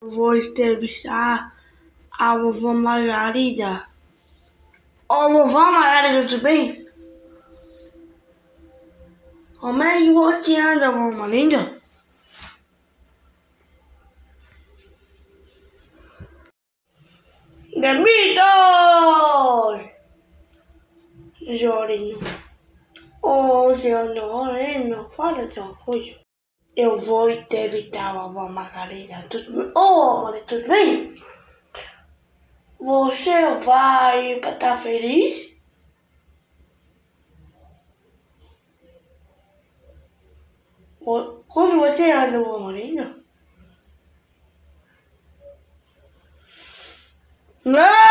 Vou entrevistar a vovó Margarida. Ô, vovó Margarida, tudo bem? Como é que você anda, vovó Margarida? Gamitos! Jorino. Ô, seu Noreno, fala de uma coisa. Eu vou entrevistar a vovó Margarida. Tudo bem? Ô, Maria, tudo bem? Você vai estar feliz? Ô, Quando você anda, vovó Margarida? Não!